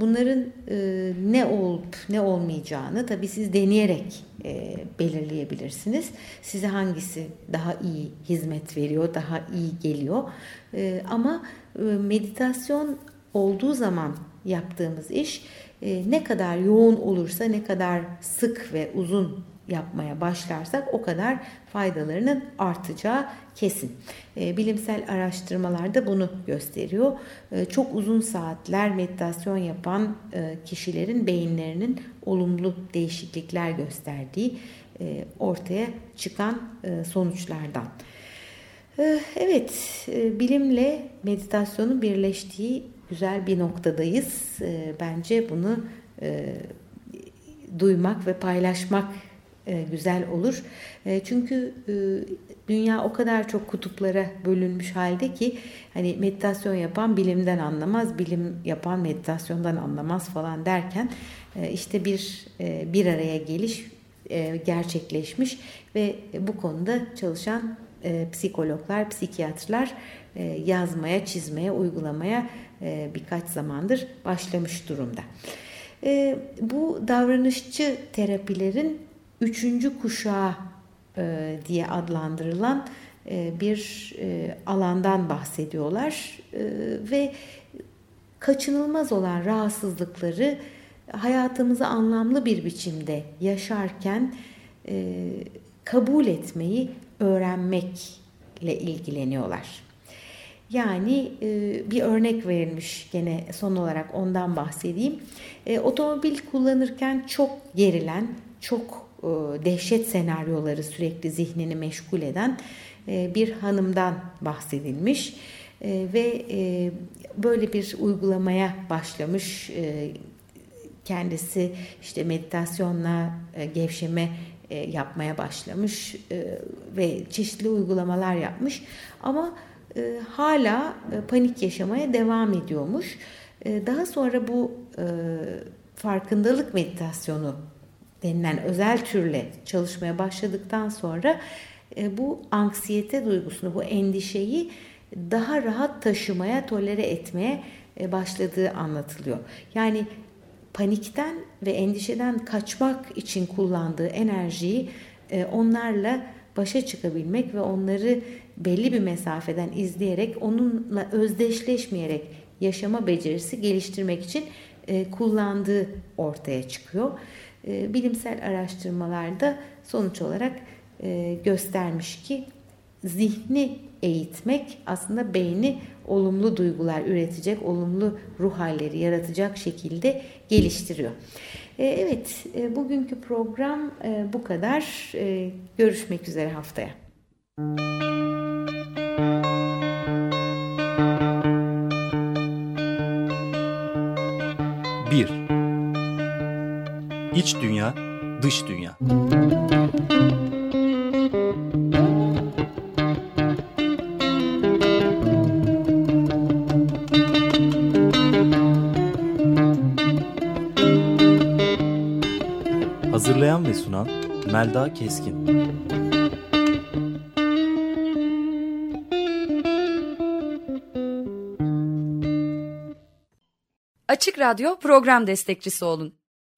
Bunların e, ne olup ne olmayacağını tabii siz deneyerek e, belirleyebilirsiniz. Size hangisi daha iyi hizmet veriyor, daha iyi geliyor. Ama meditasyon olduğu zaman yaptığımız iş ne kadar yoğun olursa, ne kadar sık ve uzun yapmaya başlarsak o kadar faydalarının artacağı kesin. E, bilimsel araştırmalar da bunu gösteriyor. E, çok uzun saatler meditasyon yapan e, kişilerin beyinlerinin olumlu değişiklikler gösterdiği e, ortaya çıkan e, sonuçlardan. E, evet, bilimle meditasyonun birleştiği güzel bir noktadayız. Bence bunu duymak ve paylaşmak güzel olur. E, çünkü e, dünya o kadar çok kutuplara bölünmüş halde ki hani meditasyon yapan bilimden anlamaz, bilim yapan meditasyondan anlamaz falan derken işte bir bir araya geliş gerçekleşmiş ve bu konuda çalışan psikologlar, psikiyatrlar yazmaya, çizmeye, uygulamaya birkaç zamandır başlamış durumda. Bu davranışçı terapilerin üçüncü kuşağı e, diye adlandırılan e, bir e, alandan bahsediyorlar e, ve kaçınılmaz olan rahatsızlıkları hayatımızı anlamlı bir biçimde yaşarken e, kabul etmeyi öğrenmekle ilgileniyorlar. Yani e, bir örnek verilmiş gene son olarak ondan bahsedeyim. E, otomobil kullanırken çok gerilen, çok dehşet senaryoları sürekli zihnini meşgul eden e, bir hanımdan bahsedilmiş e, ve böyle bir uygulamaya başlamış kendisi işte meditasyonla gevşeme yapmaya başlamış ve çeşitli uygulamalar yapmış ama hala panik yaşamaya devam ediyormuş. Daha sonra bu farkındalık meditasyonu denilen özel türle çalışmaya başladıktan sonra e, bu anksiyete duygusunu, bu endişeyi daha rahat taşımaya, tolere etmeye e, başladığı anlatılıyor. Yani panikten ve endişeden kaçmak için kullandığı enerjiyi e, onlarla başa çıkabilmek ve onları belli bir mesafeden izleyerek onunla özdeşleşmeyerek yaşama becerisi geliştirmek için kullandığı ortaya çıkıyor. E, bilimsel araştırmalarda sonuç olarak e, göstermiş ki zihni eğitmek aslında beyni olumlu duygular üretecek, olumlu ruh halleri yaratacak şekilde geliştiriyor. E, evet, bugünkü program bu kadar. Görüşmek üzere haftaya.
Bir İç dünya, dış dünya. Hazırlayan ve sunan Melda Keskin.
Açık Radyo program destekçisi olun.